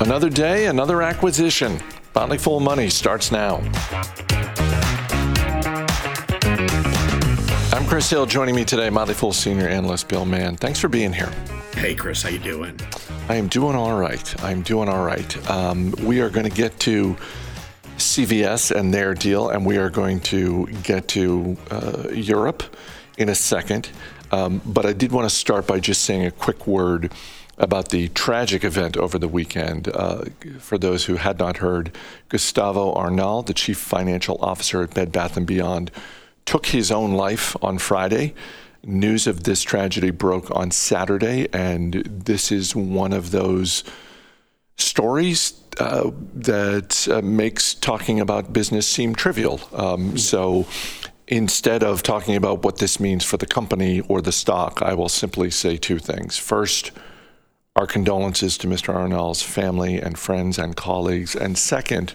Another day, another acquisition. Motley Fool Money starts now. I'm Chris Hill. Joining me today, Motley Fool Senior Analyst Bill Mann. Thanks for being here. Hey, Chris, how you doing? I am doing all right. I'm doing all right. Um, we are going to get to CVS and their deal, and we are going to get to uh, Europe in a second. Um, but I did want to start by just saying a quick word about the tragic event over the weekend. Uh, for those who had not heard, Gustavo Arnal, the chief financial officer at Bed Bath & Beyond, took his own life on Friday. News of this tragedy broke on Saturday, and this is one of those stories uh, that uh, makes talking about business seem trivial. Um, so instead of talking about what this means for the company or the stock, I will simply say two things. First, our condolences to Mr. Arnal's family and friends and colleagues. And second,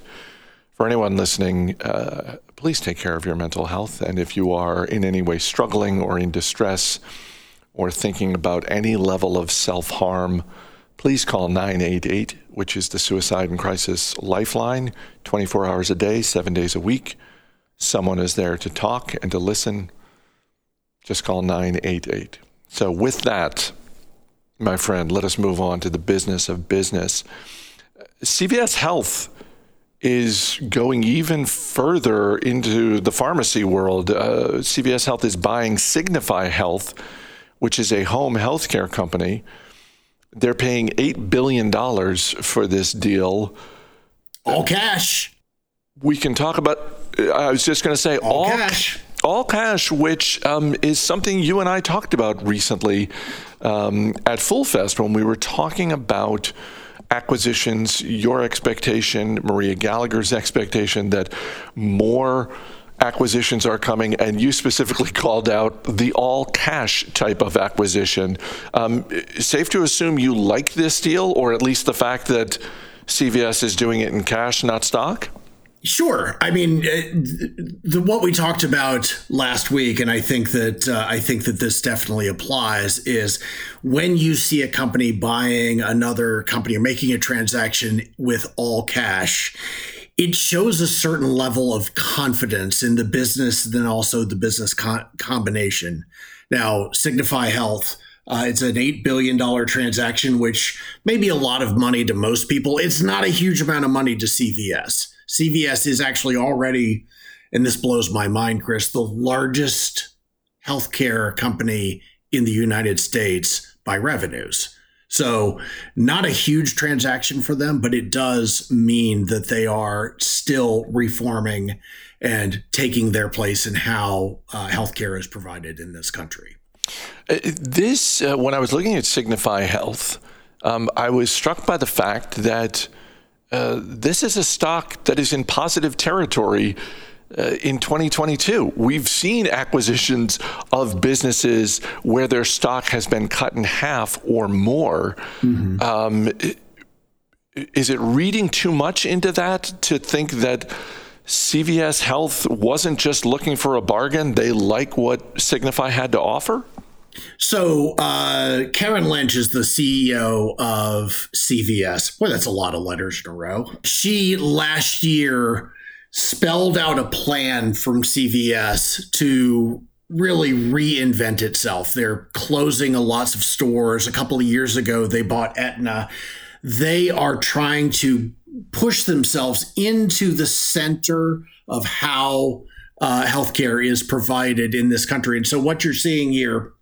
for anyone listening, uh, please take care of your mental health. And if you are in any way struggling or in distress or thinking about any level of self harm, please call 988, which is the Suicide and Crisis Lifeline, 24 hours a day, seven days a week. Someone is there to talk and to listen. Just call 988. So, with that, my friend, let us move on to the business of business. CVS Health is going even further into the pharmacy world. Uh, CVS Health is buying Signify Health, which is a home healthcare company. They're paying $8 billion for this deal. All cash. We can talk about, I was just going to say, all, all cash all cash, which um, is something you and I talked about recently um, at Fool Fest when we were talking about acquisitions, your expectation, Maria Gallagher's expectation that more acquisitions are coming, and you specifically called out the all cash type of acquisition. Um, safe to assume you like this deal, or at least the fact that CVS is doing it in cash, not stock? Sure. I mean, uh, the, what we talked about last week, and I think that uh, I think that this definitely applies, is when you see a company buying another company or making a transaction with all cash, it shows a certain level of confidence in the business, then also the business con- combination. Now, Signify Health. Uh, it's an $8 billion transaction, which may be a lot of money to most people. It's not a huge amount of money to CVS. CVS is actually already, and this blows my mind, Chris, the largest healthcare company in the United States by revenues. So, not a huge transaction for them, but it does mean that they are still reforming and taking their place in how uh, healthcare is provided in this country. Uh, this, uh, when I was looking at Signify Health, um, I was struck by the fact that uh, this is a stock that is in positive territory uh, in 2022. We've seen acquisitions of businesses where their stock has been cut in half or more. Mm-hmm. Um, is it reading too much into that to think that CVS Health wasn't just looking for a bargain? They like what Signify had to offer? So uh, Karen Lynch is the CEO of CVS. Boy, that's a lot of letters in a row. She last year spelled out a plan from CVS to really reinvent itself. They're closing a lots of stores. A couple of years ago, they bought Aetna. They are trying to push themselves into the center of how uh, healthcare is provided in this country. And so, what you're seeing here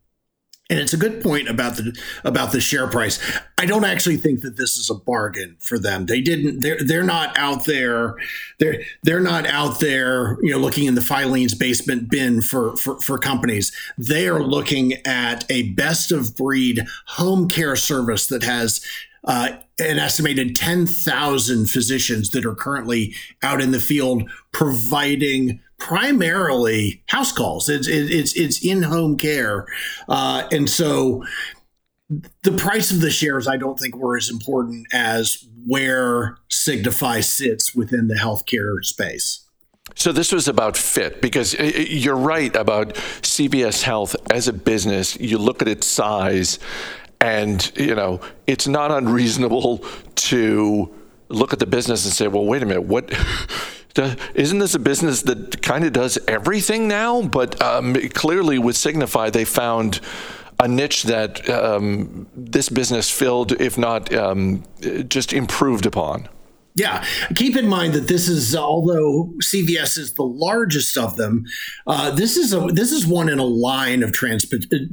and it's a good point about the about the share price. I don't actually think that this is a bargain for them. They didn't. They're they're not out there. They're they're not out there. You know, looking in the Filene's basement bin for for, for companies. They are looking at a best of breed home care service that has uh, an estimated 10,000 physicians that are currently out in the field providing primarily house calls. It's it's it's in home care, uh, and so the price of the shares I don't think were as important as where Signify sits within the healthcare space. So this was about fit because uh, uh, you're right about CVS Health as a business. You look at its size, and you know it's not unreasonable to look at the business and say, "Well, wait a minute, what?" Isn't this a business that kind of does everything now? But um, clearly, with Signify, they found a niche that um, this business filled, if not um, just improved upon. Yeah, keep in mind that this is although CVS is the largest of them, uh, this is a this is one in a line of trans-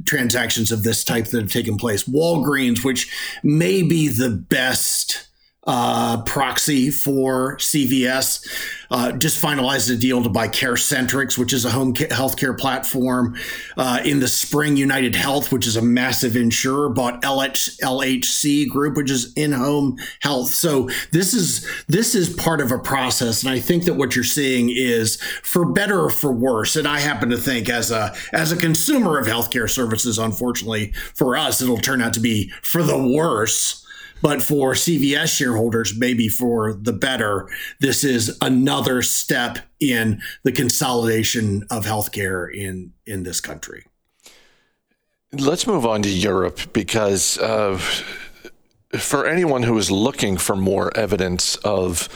transactions of this type that have taken place. Walgreens, which may be the best uh, proxy for CVS. Uh, just finalized a deal to buy CareCentrix, which is a home healthcare platform. Uh, in the spring, United Health, which is a massive insurer, bought LH, LHC Group, which is in-home health. So this is this is part of a process, and I think that what you're seeing is for better or for worse. And I happen to think, as a as a consumer of healthcare services, unfortunately for us, it'll turn out to be for the worse but for CVS shareholders, maybe for the better, this is another step in the consolidation of healthcare in, in this country. Let's move on to Europe because uh, for anyone who is looking for more evidence of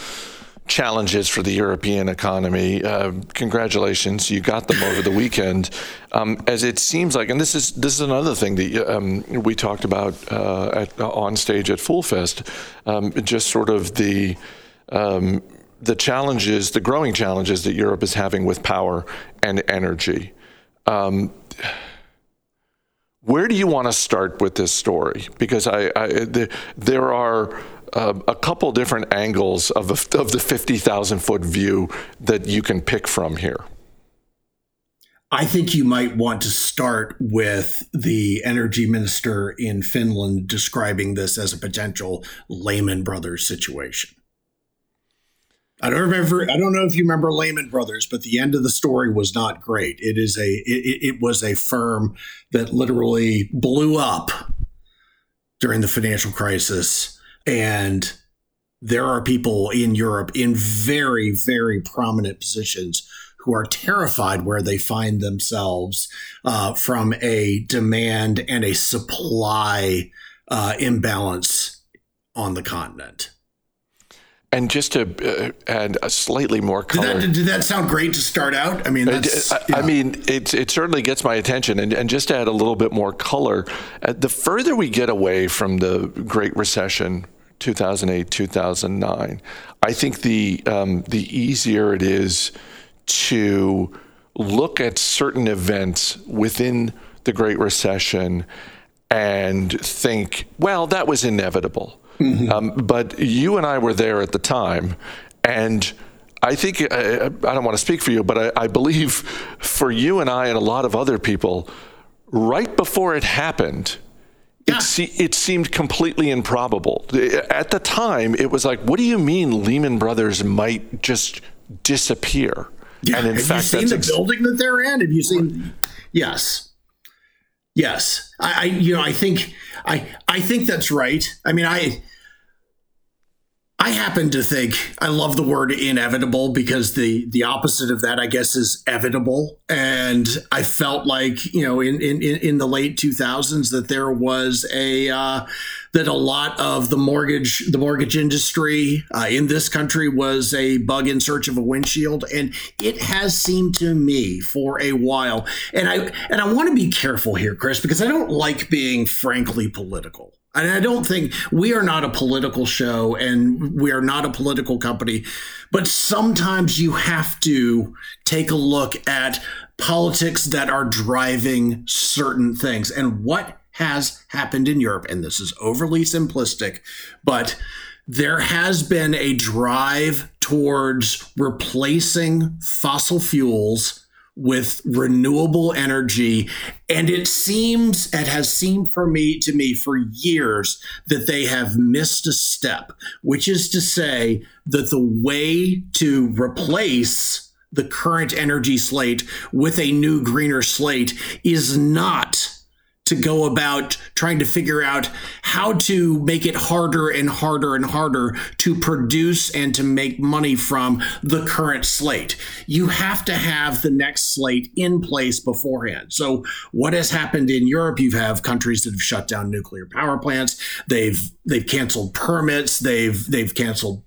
challenges for the European economy. Uh, congratulations, you got them over the weekend. Um, as it seems like, and this is this is another thing that um, we talked about uh, at, uh, on stage at Foolfest, um, just sort of the um, the challenges, the growing challenges that Europe is having with power and energy. Um, where do you want to start with this story? Because I, I the, there are uh, a couple different angles of, a, of the 50,000 foot view that you can pick from here. I think you might want to start with the energy minister in Finland describing this as a potential Lehman Brothers situation. I don't remember. I don't know if you remember Lehman Brothers, but the end of the story was not great. It is a. It, it was a firm that literally blew up during the financial crisis and there are people in Europe in very, very prominent positions who are terrified where they find themselves uh, from a demand and a supply uh, imbalance on the continent. And just to uh, add a slightly more color, did that, did that, sound great to start out? I mean, I, yeah. I, mean, it it certainly gets my attention. And, and just to add a little bit more color, uh, the further we get away from the Great Recession 2008, 2009. I think the um, the easier it is to look at certain events within the Great Recession and think, well, that was inevitable. Mm-hmm. Um, but you and I were there at the time, and I think I, I don't want to speak for you, but I, I believe for you and I and a lot of other people, right before it happened, yeah. It, se- it, seemed completely improbable. At the time, it was like, what do you mean Lehman Brothers might just disappear? Yeah. And in Have fact, you seen the ex- building that they're in? Have you seen? Yes. Yes. I, I, you know, I think, I, I think that's right. I mean, I, I happen to think I love the word inevitable because the the opposite of that, I guess, is evitable. And I felt like you know in in in the late two thousands that there was a uh, that a lot of the mortgage the mortgage industry uh, in this country was a bug in search of a windshield, and it has seemed to me for a while. And I and I want to be careful here, Chris, because I don't like being frankly political. And I don't think we are not a political show and we are not a political company, but sometimes you have to take a look at politics that are driving certain things and what has happened in Europe. And this is overly simplistic, but there has been a drive towards replacing fossil fuels with renewable energy and it seems it has seemed for me to me for years that they have missed a step which is to say that the way to replace the current energy slate with a new greener slate is not to go about trying to figure out how to make it harder and harder and harder to produce and to make money from the current slate. You have to have the next slate in place beforehand. So, what has happened in Europe? You have countries that have shut down nuclear power plants. They've they've canceled permits. They've they've canceled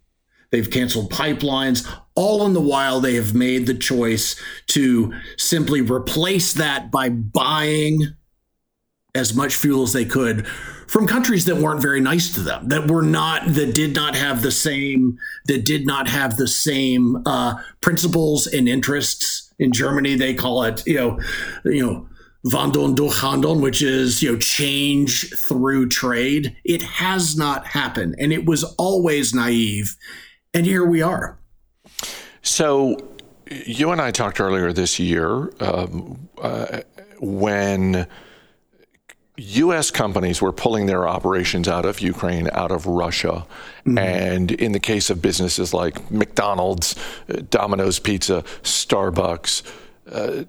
They've canceled pipelines. All in the while, they have made the choice to simply replace that by buying as much fuel as they could from countries that weren't very nice to them, that were not, that did not have the same, that did not have the same uh, principles and interests. In Germany, they call it, you know, you know, Wandeln durch Handeln, which is you know change through trade. It has not happened, and it was always naive. And here we are. So, you and I talked earlier this year um, uh, when U.S. companies were pulling their operations out of Ukraine, out of Russia. Mm-hmm. And in the case of businesses like McDonald's, uh, Domino's Pizza, Starbucks, uh,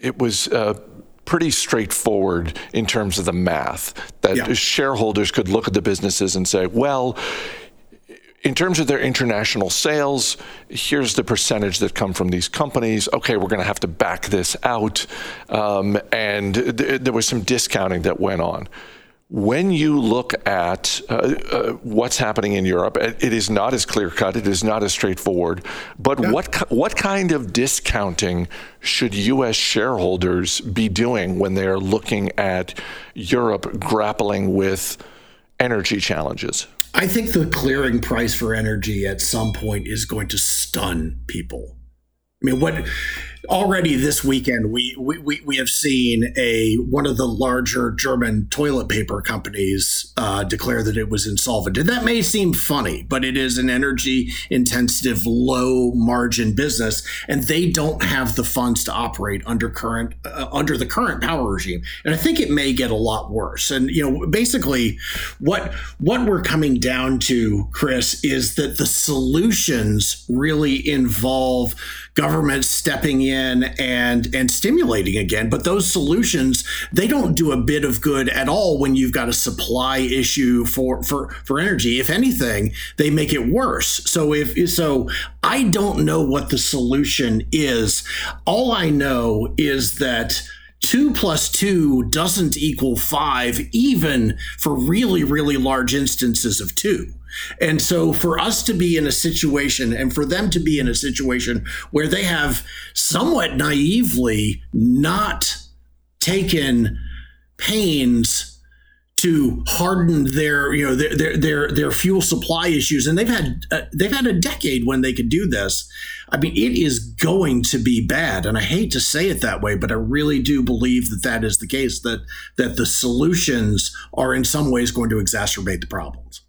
it was uh, pretty straightforward in terms of the math that yeah. shareholders could look at the businesses and say, well, in terms of their international sales, here's the percentage that come from these companies. Okay, we're going to have to back this out. Um, and th- there was some discounting that went on. When you look at uh, uh, what's happening in Europe, it is not as clear cut. It is not as straightforward. But yeah. what what kind of discounting should U.S. shareholders be doing when they are looking at Europe grappling with energy challenges? I think the clearing price for energy at some point is going to stun people. I mean, what already this weekend we, we we have seen a one of the larger German toilet paper companies uh, declare that it was insolvent, and that may seem funny, but it is an energy intensive, low margin business, and they don't have the funds to operate under current uh, under the current power regime, and I think it may get a lot worse. And you know, basically, what what we're coming down to, Chris, is that the solutions really involve government stepping in and and stimulating again. But those solutions they don't do a bit of good at all when you've got a supply issue for for for energy. If anything they make it worse. So if so i don't know what the solution is. All i know is that two plus two doesn't equal five, even for really, really large instances of two. And so for us to be in a situation and for them to be in a situation where they have somewhat naively not taken pains to harden their you know their their their, their fuel supply issues and they've had uh, they've had a decade when they could do this. I mean it is going to be bad and i hate to say it that way but i really do believe that that is the case that that the solutions are in some ways going to exacerbate the problems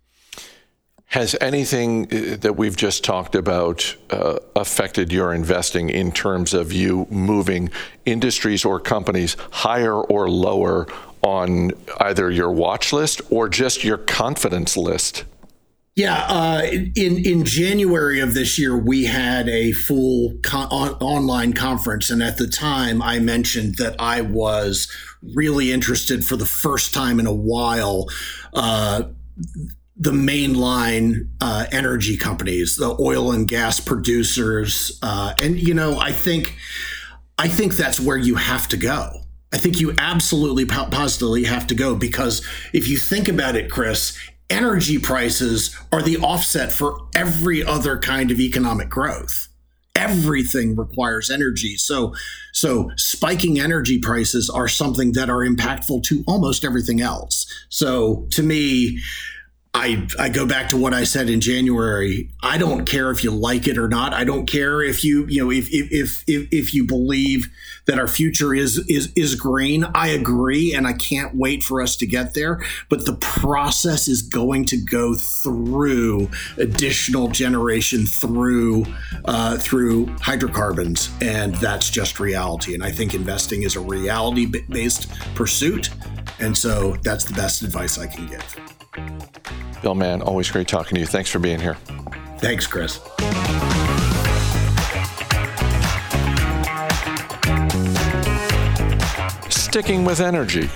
has anything uh, that we've just talked about uh, affected your investing in terms of you moving industries or companies higher or lower on either your watch list or just your confidence list? Yeah, uh, in in January of this year, we had a full con- on- online conference, and at the time, I mentioned that I was really interested for the first time in a while. Uh, the mainline uh, energy companies, the oil and gas producers, uh, and you know, I think, I think that's where you have to go. I think you absolutely positively have to go because if you think about it, Chris, energy prices are the offset for every other kind of economic growth. Everything requires energy. So, so spiking energy prices are something that are impactful to almost everything else. So, to me, I, I go back to what I said in January. I don't care if you like it or not. I don't care if you you know if if if if you believe that our future is is is green. I agree, and I can't wait for us to get there. But the process is going to go through additional generation through uh, through hydrocarbons, and that's just reality. And I think investing is a reality based pursuit, and so that's the best advice I can give. Bill Mann, always great talking to you. Thanks for being here. Thanks, Chris. Sticking with energy.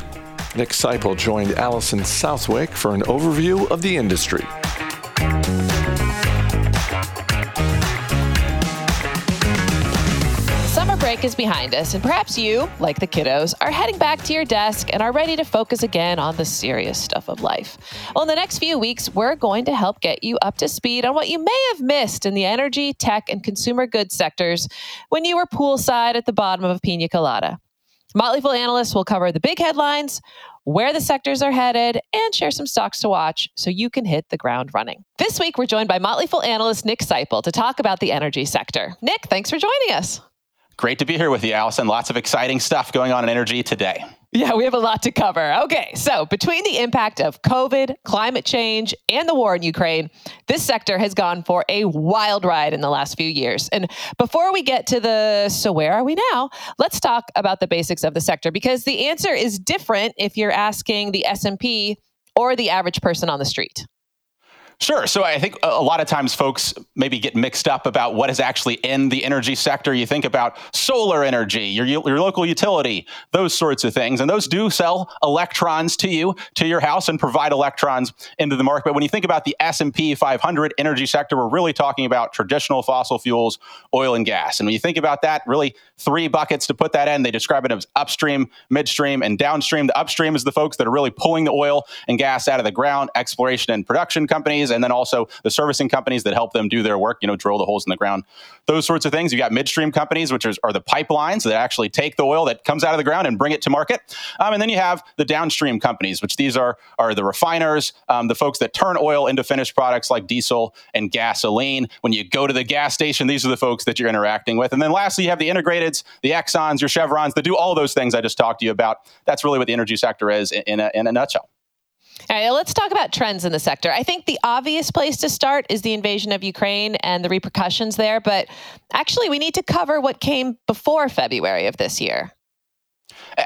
Nick Sciple joined Allison Southwick for an overview of the industry. Is behind us, and perhaps you, like the kiddos, are heading back to your desk and are ready to focus again on the serious stuff of life. Well, in the next few weeks, we're going to help get you up to speed on what you may have missed in the energy, tech, and consumer goods sectors when you were poolside at the bottom of a pina colada. Motley Fool analysts will cover the big headlines, where the sectors are headed, and share some stocks to watch so you can hit the ground running. This week, we're joined by Motley Fool analyst Nick Sciple to talk about the energy sector. Nick, thanks for joining us. Great to be here with you, Allison. Lots of exciting stuff going on in energy today. Yeah, we have a lot to cover. Okay, so between the impact of COVID, climate change, and the war in Ukraine, this sector has gone for a wild ride in the last few years. And before we get to the so where are we now, let's talk about the basics of the sector because the answer is different if you're asking the S&P or the average person on the street. Sure. So I think a lot of times folks maybe get mixed up about what is actually in the energy sector. You think about solar energy, your, your local utility, those sorts of things. And those do sell electrons to you, to your house, and provide electrons into the market. But when you think about the S&P 500 energy sector, we're really talking about traditional fossil fuels, oil and gas. And when you think about that, really three buckets to put that in. They describe it as upstream, midstream, and downstream. The upstream is the folks that are really pulling the oil and gas out of the ground, exploration and production companies, and then also the servicing companies that help them do their work, you know, drill the holes in the ground, those sorts of things. You got midstream companies, which are, are the pipelines that actually take the oil that comes out of the ground and bring it to market. Um, and then you have the downstream companies, which these are, are the refiners, um, the folks that turn oil into finished products like diesel and gasoline. When you go to the gas station, these are the folks that you're interacting with. And then lastly, you have the integrated the Exxons, your Chevrons, that do all those things I just talked to you about. That's really what the energy sector is in a, in a nutshell. All right, let's talk about trends in the sector. I think the obvious place to start is the invasion of Ukraine and the repercussions there, but actually, we need to cover what came before February of this year.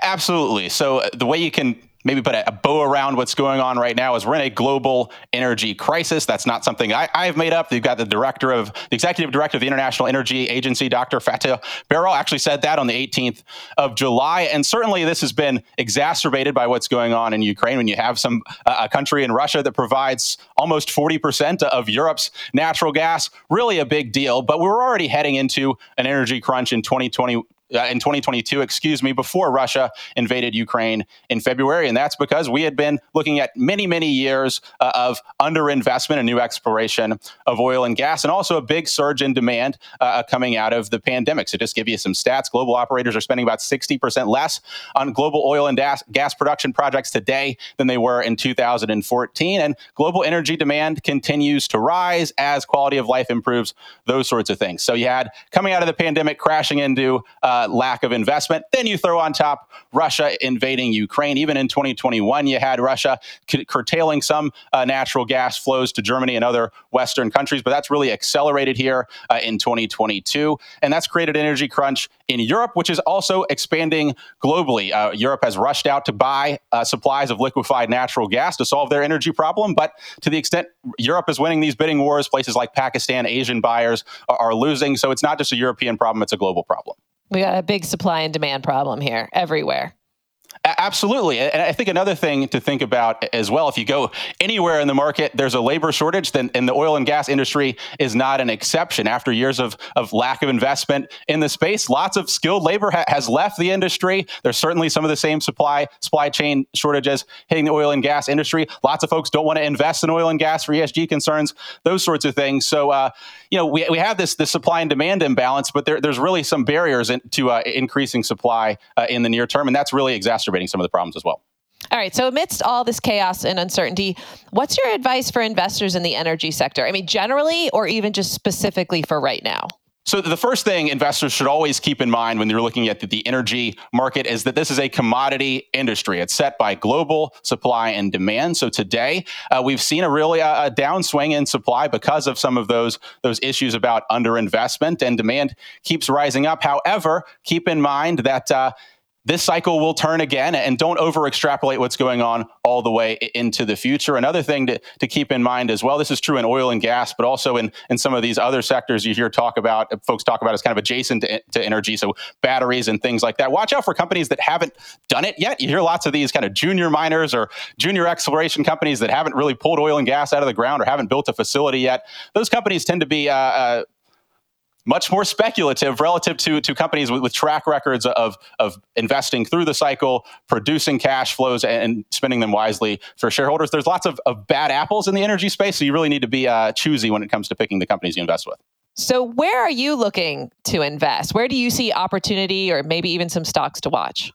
Absolutely. So, uh, the way you can maybe put a, a, bow around what's going on right now is we're in a global energy crisis. That's not something I, have made up. You've got the director of the executive director of the International Energy Agency, Dr. Fatih Birol, actually said that on the 18th of July. And certainly this has been exacerbated by what's going on in Ukraine. When you have some uh, a country in Russia that provides almost 40% of Europe's natural gas, really a big deal. But we're already heading into an energy crunch in 2020 uh, in 2022, excuse me, before Russia invaded Ukraine in February. And that's because we had been looking at many, many years uh, of underinvestment and new exploration of oil and gas, and also a big surge in demand uh, coming out of the pandemic. So, just give you some stats global operators are spending about 60% less on global oil and gas, gas production projects today than they were in 2014. And global energy demand continues to rise as quality of life improves, those sorts of things. So, you had coming out of the pandemic crashing into uh, uh, lack of investment. Then you throw on top Russia invading Ukraine. Even in 2021, you had Russia curtailing some uh, natural gas flows to Germany and other Western countries, but that's really accelerated here uh, in 2022. And that's created an energy crunch in Europe, which is also expanding globally. Uh, Europe has rushed out to buy uh, supplies of liquefied natural gas to solve their energy problem. But to the extent Europe is winning these bidding wars, places like Pakistan, Asian buyers are, are losing. So it's not just a European problem, it's a global problem. We got a big supply and demand problem here everywhere. Absolutely. And I think another thing to think about as well, if you go anywhere in the market, there's a labor shortage, then and the oil and gas industry is not an exception. After years of, of lack of investment in the space, lots of skilled labor ha- has left the industry. There's certainly some of the same supply supply chain shortages hitting the oil and gas industry. Lots of folks don't want to invest in oil and gas for ESG concerns, those sorts of things. So, uh, you know, we, we have this, this supply and demand imbalance, but there, there's really some barriers in, to uh, increasing supply uh, in the near term, and that's really exacerbating some of the problems as well. All right. So, amidst all this chaos and uncertainty, what's your advice for investors in the energy sector? I mean, generally, or even just specifically for right now? So the first thing investors should always keep in mind when you're looking at the, energy market is that this is a commodity industry. It's set by global supply and demand. So today uh, we've seen a really uh, a downswing in supply because of some of those those issues about underinvestment and demand keeps rising up. However, keep in mind that. Uh, this cycle will turn again and don't over extrapolate what's going on all the way into the future. Another thing to, to keep in mind as well, this is true in oil and gas, but also in, in some of these other sectors you hear talk about, folks talk about as kind of adjacent to, to energy. So batteries and things like that. Watch out for companies that haven't done it yet. You hear lots of these kind of junior miners or junior exploration companies that haven't really pulled oil and gas out of the ground or haven't built a facility yet. Those companies tend to be uh, uh, much more speculative relative to, to companies with, with, track records of, of investing through the cycle, producing cash flows, and, spending them wisely for shareholders. There's lots of, of bad apples in the energy space, so you really need to be uh, choosy when it comes to picking the companies you invest with. So, where are you looking to invest? Where do you see opportunity or maybe even some stocks to watch?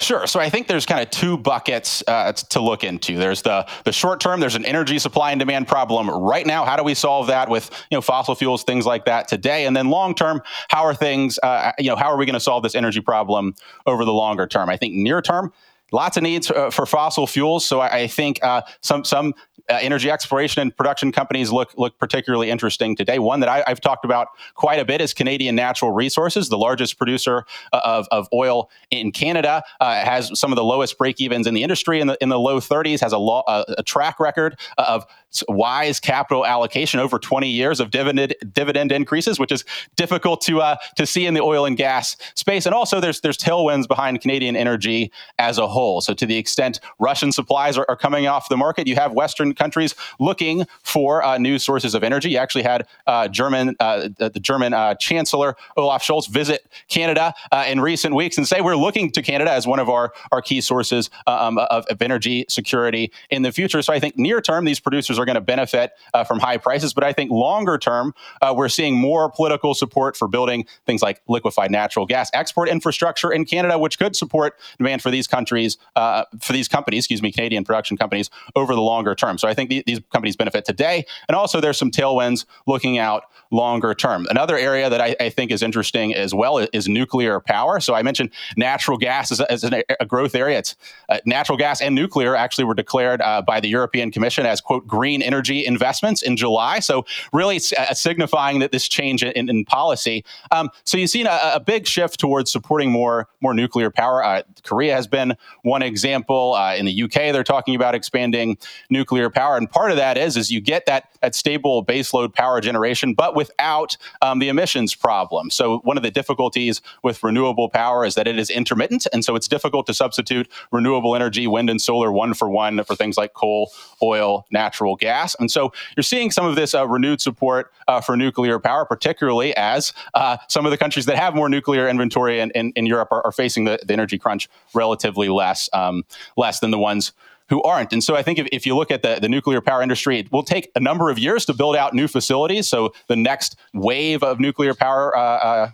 Sure. So I think there's kind of two buckets uh, to look into. There's the the short term. There's an energy supply and demand problem right now. How do we solve that with you know fossil fuels, things like that today? And then long term, how are things? Uh, you know, how are we going to solve this energy problem over the longer term? I think near term lots of needs uh, for fossil fuels. So I, I think uh, some some uh, energy exploration and production companies look look particularly interesting today. One that I, have talked about quite a bit is Canadian Natural Resources, the largest producer uh, of, of oil in Canada, uh, has some of the lowest break evens in the industry in the in the low 30s. Has a, lo- a track record of wise capital allocation over 20 years of dividend dividend increases, which is difficult to uh, to see in the oil and gas space. And also, there's there's tailwinds behind Canadian energy as a whole. So, to the extent Russian supplies are, are coming off the market, you have Western countries looking for uh, new sources of energy. You actually had uh, German uh, the German uh, Chancellor Olaf Scholz visit Canada uh, in recent weeks and say we're looking to Canada as one of our our key sources um, of, of energy security in the future. So, I think near term, these producers are going to benefit uh, from high prices. But I think longer term, uh, we're seeing more political support for building things like liquefied natural gas export infrastructure in Canada, which could support demand for these countries, uh, for these companies, excuse me, Canadian production companies over the longer term. So I think th- these companies benefit today. And also there's some tailwinds looking out longer term. Another area that I, I think is interesting as well is, nuclear power. So I mentioned natural gas as, a, as a, a growth area. It's uh, natural gas and nuclear actually were declared uh, by the European Commission as quote green green energy investments in July. So really uh, signifying that this change in, in policy. Um, so you've seen a, a, big shift towards supporting more more nuclear power. Uh, Korea has been one example. Uh, in the UK, they're talking about expanding nuclear power, and part of that is is you get that that stable baseload power generation, but without um, the emissions problem. So one of the difficulties with renewable power is that it is intermittent, and so it's difficult to substitute renewable energy, wind and solar, one for one for things like coal, oil, natural gas. And so you're seeing some of this uh, renewed support uh, for nuclear power, particularly as uh, some of the countries that have more nuclear inventory in, in, in Europe are, are, facing the, the, energy crunch relatively less, um, less than the ones who aren't. And so I think if, if you look at the, the nuclear power industry, it will take a number of years to build out new facilities. So the next wave of nuclear power uh, uh,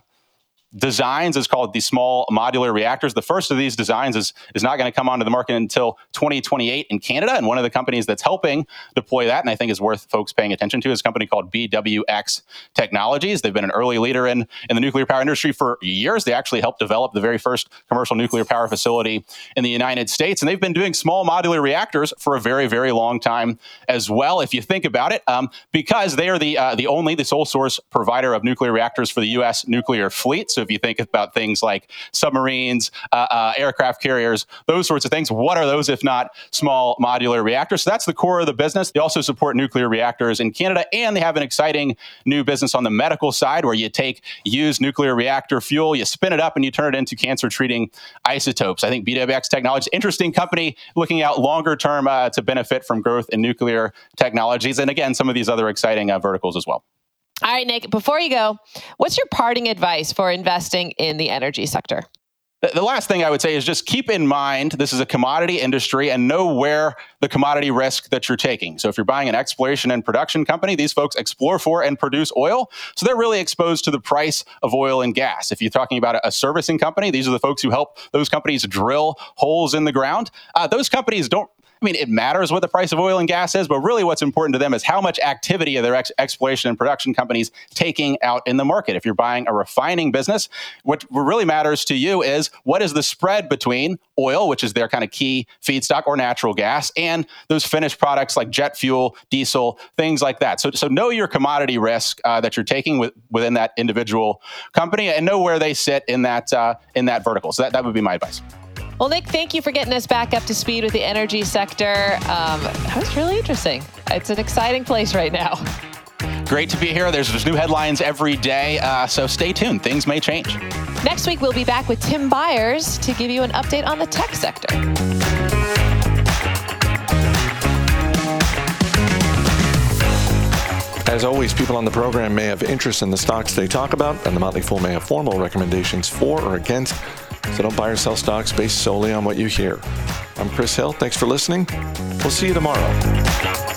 designs is called the small modular reactors. The first of these designs is, is not going to come onto the market until 2028 in Canada. And one of the companies that's helping deploy that, and I think is worth folks paying attention to, is a company called BWX Technologies. They've been an early leader in, in the nuclear power industry for years. They actually helped develop the very first commercial nuclear power facility in the United States. And they've been doing small modular reactors for a very, very long time as well, if you think about it, um, because they are the, uh, the only, the sole source provider of nuclear reactors for the U.S. nuclear fleet. So if you think about things like submarines, uh, uh, aircraft carriers, those sorts of things, what are those if not small modular reactors? So that's the core of the business. They also support nuclear reactors in Canada, and they have an exciting new business on the medical side where you take used nuclear reactor fuel, you spin it up, and you turn it into cancer treating isotopes. I think BWX Technology, interesting company looking out longer term uh, to benefit from growth in nuclear technologies. And again, some of these other exciting uh, verticals as well. All right, Nick, before you go, what's your parting advice for investing in the energy sector? The last thing I would say is just keep in mind this is a commodity industry and know where the commodity risk that you're taking. So if you're buying an exploration and production company, these folks explore for and produce oil. So they're really exposed to the price of oil and gas. If you're talking about a servicing company, these are the folks who help those companies drill holes in the ground. Uh, those companies don't I mean, it matters what the price of oil and gas is, but really what's important to them is how much activity are their ex- exploration and production companies taking out in the market. If you're buying a refining business, what really matters to you is what is the spread between oil, which is their kind of key feedstock, or natural gas, and those finished products like jet fuel, diesel, things like that. So, so know your commodity risk uh, that you're taking with, within that individual company, and know where they sit in that uh, in that vertical. So that, that would be my advice. Well, Nick, thank you for getting us back up to speed with the energy sector. Um, that was really interesting. It's an exciting place right now. Great to be here. There's, there's new headlines every day, uh, so stay tuned. Things may change. Next week, we'll be back with Tim Beyers to give you an update on the tech sector. As always, people on the program may have interest in the stocks they talk about, and the Motley Fool may have formal recommendations for or against so don't buy or sell stocks based solely on what you hear. I'm Chris Hill. Thanks for listening. We'll see you tomorrow.